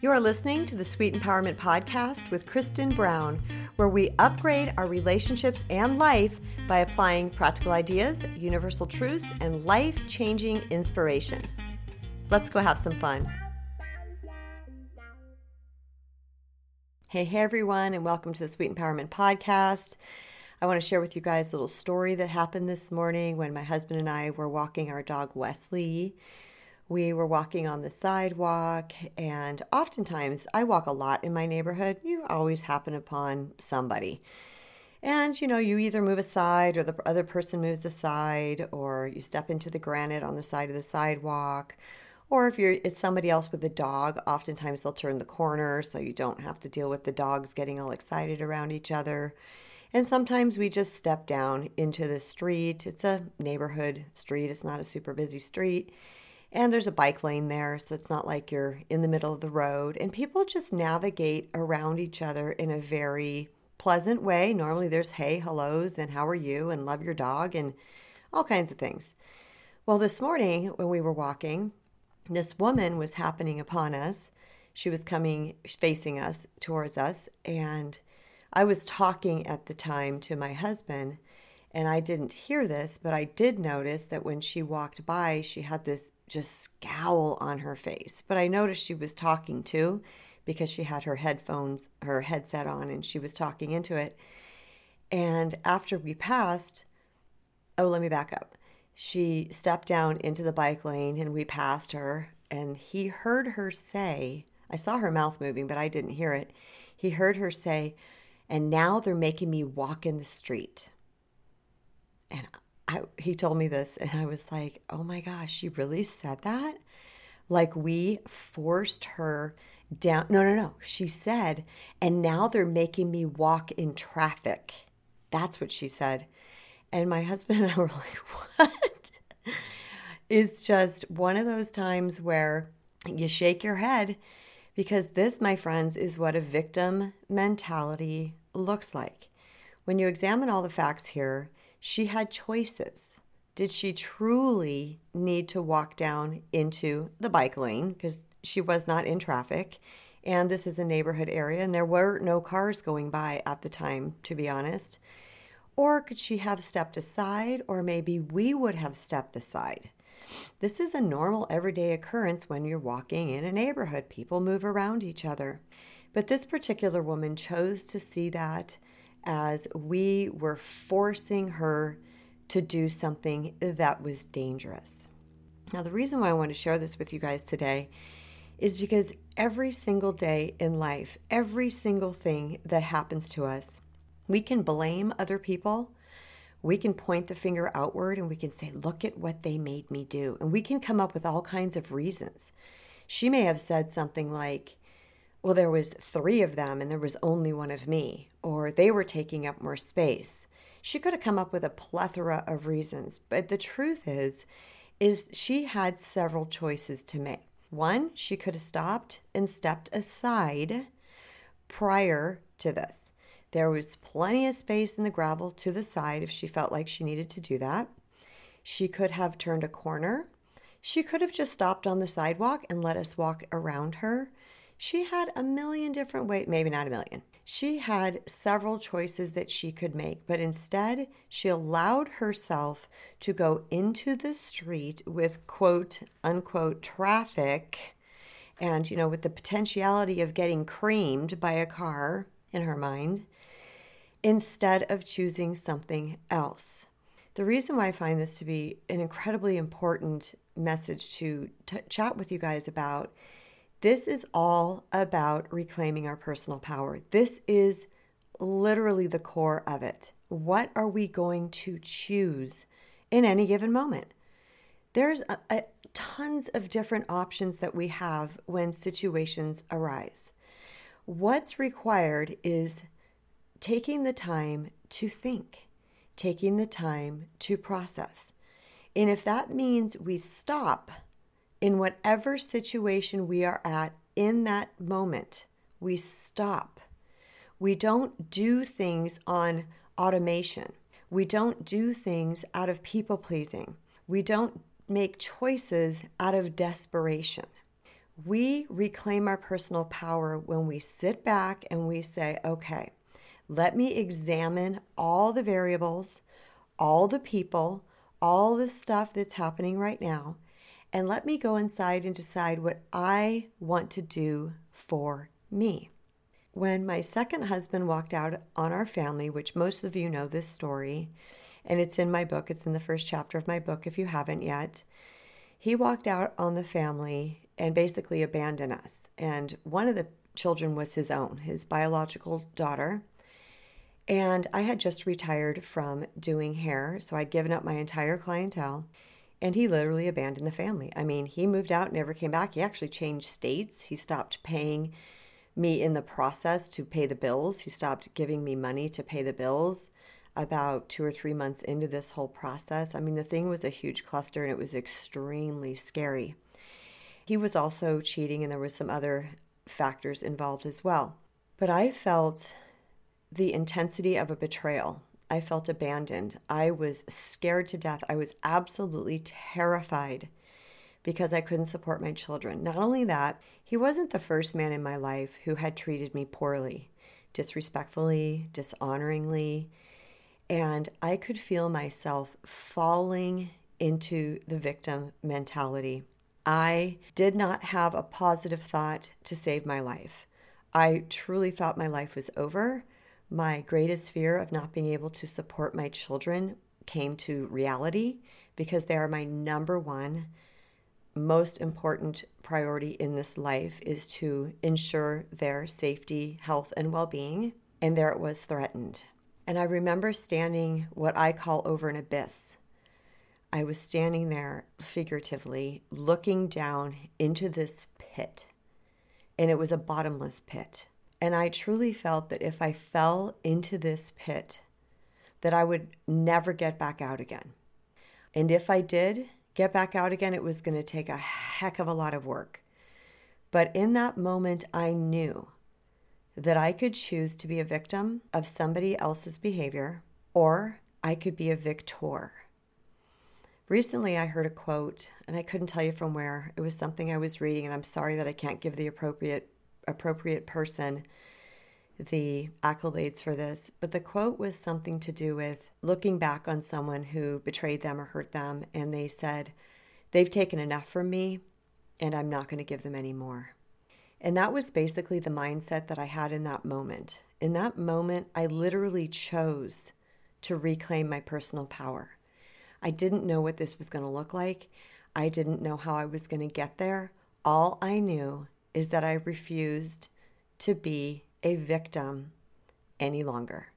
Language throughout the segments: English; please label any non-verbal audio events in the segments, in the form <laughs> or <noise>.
You are listening to the Sweet Empowerment Podcast with Kristen Brown, where we upgrade our relationships and life by applying practical ideas, universal truths, and life changing inspiration. Let's go have some fun. Hey, hey, everyone, and welcome to the Sweet Empowerment Podcast. I want to share with you guys a little story that happened this morning when my husband and I were walking our dog Wesley we were walking on the sidewalk, and oftentimes I walk a lot in my neighborhood. You always happen upon somebody. And you know, you either move aside or the other person moves aside, or you step into the granite on the side of the sidewalk. Or if you're it's somebody else with a dog, oftentimes they'll turn the corner so you don't have to deal with the dogs getting all excited around each other. And sometimes we just step down into the street. It's a neighborhood street, it's not a super busy street. And there's a bike lane there, so it's not like you're in the middle of the road. And people just navigate around each other in a very pleasant way. Normally there's hey, hellos, and how are you, and love your dog, and all kinds of things. Well, this morning when we were walking, this woman was happening upon us. She was coming, facing us, towards us, and I was talking at the time to my husband, and I didn't hear this, but I did notice that when she walked by, she had this just scowl on her face. But I noticed she was talking too because she had her headphones, her headset on, and she was talking into it. And after we passed, oh, let me back up. She stepped down into the bike lane and we passed her, and he heard her say, I saw her mouth moving, but I didn't hear it. He heard her say, and now they're making me walk in the street. And I, he told me this, and I was like, oh my gosh, she really said that? Like we forced her down. No, no, no. She said, and now they're making me walk in traffic. That's what she said. And my husband <laughs> and I were like, what? it's just one of those times where you shake your head because this, my friends, is what a victim mentality looks like. When you examine all the facts here, she had choices. Did she truly need to walk down into the bike lane because she was not in traffic? And this is a neighborhood area, and there were no cars going by at the time, to be honest. Or could she have stepped aside, or maybe we would have stepped aside? This is a normal everyday occurrence when you're walking in a neighborhood. People move around each other. But this particular woman chose to see that as we were forcing her to do something that was dangerous. Now, the reason why I want to share this with you guys today is because every single day in life, every single thing that happens to us, we can blame other people. We can point the finger outward and we can say, Look at what they made me do. And we can come up with all kinds of reasons. She may have said something like, well, there was three of them and there was only one of me, or they were taking up more space. She could have come up with a plethora of reasons, but the truth is, is she had several choices to make. One, she could have stopped and stepped aside prior to this. There was plenty of space in the gravel to the side if she felt like she needed to do that. She could have turned a corner. She could have just stopped on the sidewalk and let us walk around her. She had a million different ways, maybe not a million. She had several choices that she could make, but instead, she allowed herself to go into the street with quote unquote traffic and, you know, with the potentiality of getting creamed by a car in her mind instead of choosing something else. The reason why I find this to be an incredibly important message to t- chat with you guys about this is all about reclaiming our personal power. This is literally the core of it. What are we going to choose in any given moment? There's a, a, tons of different options that we have when situations arise. What's required is taking the time to think, taking the time to process. And if that means we stop in whatever situation we are at in that moment, we stop. We don't do things on automation. We don't do things out of people pleasing. We don't make choices out of desperation. we reclaim our personal power when we sit back and we say, okay, let me examine all the variables, all the people, all the stuff that's happening right now, and let me go inside and decide what I want to do for me. When my second husband walked out on our family, which most of you know this story, and it's in my book, it's in the first chapter of my book if you haven't yet. He walked out on the family and basically abandoned us. And one of the children was his own, his biological daughter. And I had just retired from doing hair, so I'd given up my entire clientele. And he literally abandoned the family. I mean, he moved out, never came back. He actually changed states. He stopped paying me in the process to pay the bills. He stopped giving me money to pay the bills about two or three months into this whole process. I mean, the thing was a huge cluster and it was extremely scary. He was also cheating, and there was some other factors involved as well. But I felt the intensity of a betrayal. I felt abandoned. I was scared to death. I was absolutely terrified because I couldn't support my children. Not only that, he wasn't the first man in my life who had treated me poorly, disrespectfully, dishonoringly, and I could feel myself falling into the victim mentality. I did not have a positive thought to save my life. I truly thought my life was over. My greatest fear of not being able to support my children came to reality because they are my number one most important priority in this life is to ensure their safety, health, and well being. And there it was threatened. And I remember standing what I call over an abyss. I was standing there figuratively looking down into this pit, and it was a bottomless pit. And I truly felt that if I fell into this pit, that I would never get back out again. And if I did get back out again, it was going to take a heck of a lot of work. But in that moment, I knew that I could choose to be a victim of somebody else's behavior or I could be a victor. Recently, I heard a quote, and I couldn't tell you from where. It was something I was reading, and I'm sorry that I can't give the appropriate appropriate person the accolades for this. But the quote was something to do with looking back on someone who betrayed them or hurt them, and they said, "They've taken enough from me, and I'm not going to give them any more." And that was basically the mindset that I had in that moment. In that moment, I literally chose to reclaim my personal power. I didn't know what this was going to look like. I didn't know how I was going to get there. All I knew is that I refused to be a victim any longer.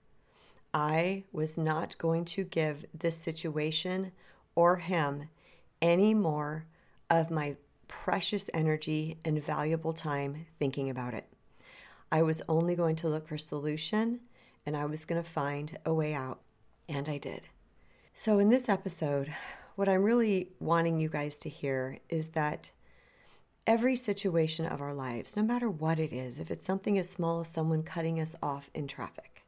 I was not going to give this situation or him any more of my precious energy and valuable time thinking about it. I was only going to look for solution and I was going to find a way out. And I did. So, in this episode, what I'm really wanting you guys to hear is that every situation of our lives, no matter what it is, if it's something as small as someone cutting us off in traffic,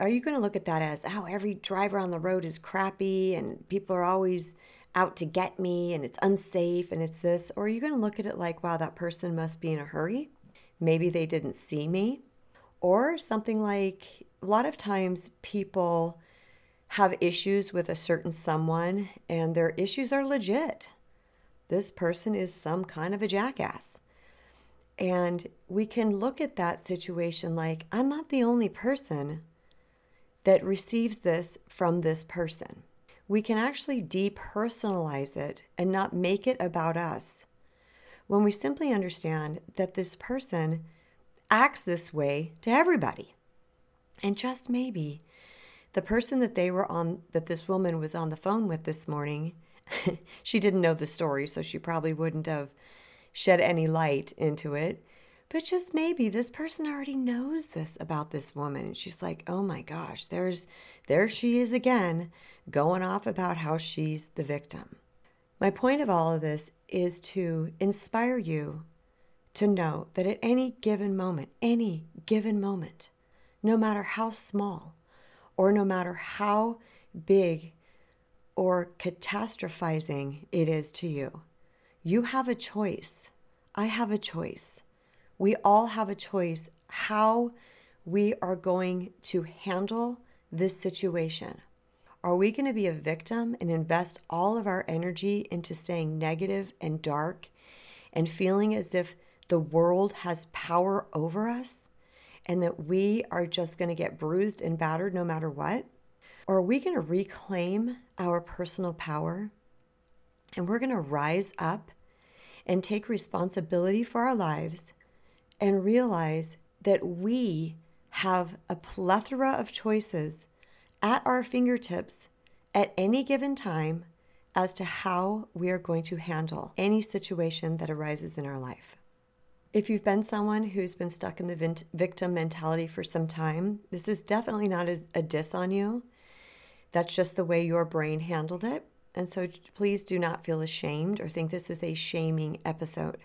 are you going to look at that as, oh, every driver on the road is crappy and people are always out to get me and it's unsafe and it's this? Or are you going to look at it like, wow, that person must be in a hurry? Maybe they didn't see me. Or something like, a lot of times people have issues with a certain someone and their issues are legit. This person is some kind of a jackass. And we can look at that situation like, I'm not the only person that receives this from this person. We can actually depersonalize it and not make it about us when we simply understand that this person acts this way to everybody. And just maybe the person that they were on, that this woman was on the phone with this morning, <laughs> she didn't know the story, so she probably wouldn't have shed any light into it. But just maybe this person already knows this about this woman. And she's like, oh my gosh, there's there she is again, going off about how she's the victim. My point of all of this is to inspire you to know that at any given moment, any given moment, no matter how small, or no matter how big or catastrophizing it is to you, you have a choice I have a choice. We all have a choice how we are going to handle this situation. Are we going to be a victim and invest all of our energy into staying negative and dark and feeling as if the world has power over us and that we are just going to get bruised and battered no matter what? Or are we going to reclaim our personal power and we're going to rise up and take responsibility for our lives and realize that we have a plethora of choices at our fingertips at any given time as to how we are going to handle any situation that arises in our life. If you've been someone who's been stuck in the victim mentality for some time, this is definitely not a diss on you. That's just the way your brain handled it. And so please do not feel ashamed or think this is a shaming episode.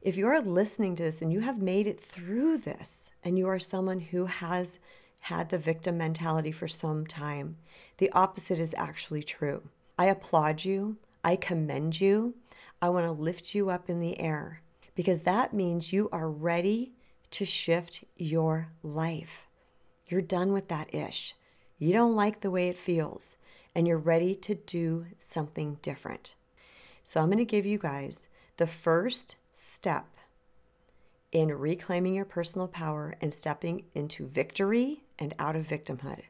If you are listening to this and you have made it through this, and you are someone who has had the victim mentality for some time, the opposite is actually true. I applaud you. I commend you. I want to lift you up in the air because that means you are ready to shift your life. You're done with that ish. You don't like the way it feels, and you're ready to do something different. So, I'm going to give you guys the first step in reclaiming your personal power and stepping into victory and out of victimhood.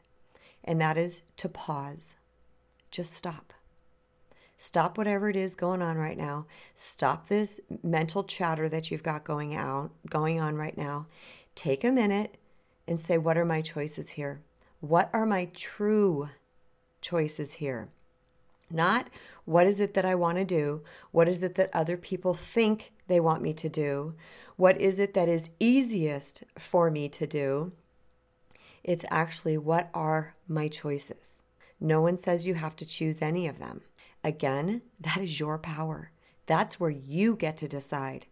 And that is to pause. Just stop. Stop whatever it is going on right now. Stop this mental chatter that you've got going out, going on right now. Take a minute and say, what are my choices here? What are my true choices here? Not what is it that I want to do? What is it that other people think they want me to do? What is it that is easiest for me to do? It's actually what are my choices? No one says you have to choose any of them. Again, <laughs> that is your power. That's where you get to decide.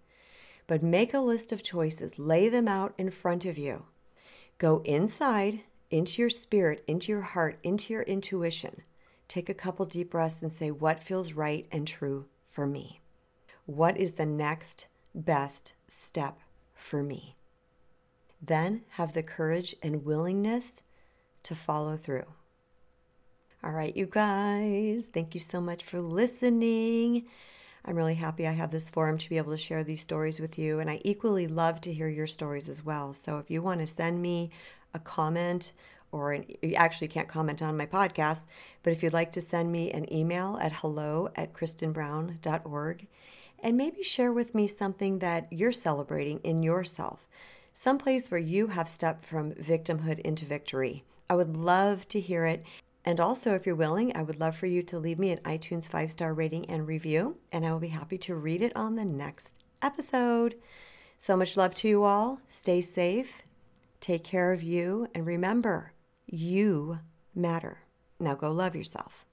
But make a list of choices, lay them out in front of you. Go inside, into your spirit, into your heart, into your intuition. Take a couple deep breaths and say, What feels right and true for me? What is the next best step for me? Then have the courage and willingness to follow through. All right, you guys, thank you so much for listening. I'm really happy I have this forum to be able to share these stories with you, and I equally love to hear your stories as well. So if you want to send me a comment, or an, you actually can't comment on my podcast, but if you'd like to send me an email at hello at kristenbrown.org and maybe share with me something that you're celebrating in yourself, some place where you have stepped from victimhood into victory. I would love to hear it. And also, if you're willing, I would love for you to leave me an iTunes five star rating and review, and I will be happy to read it on the next episode. So much love to you all. Stay safe, take care of you, and remember, you matter. Now go love yourself.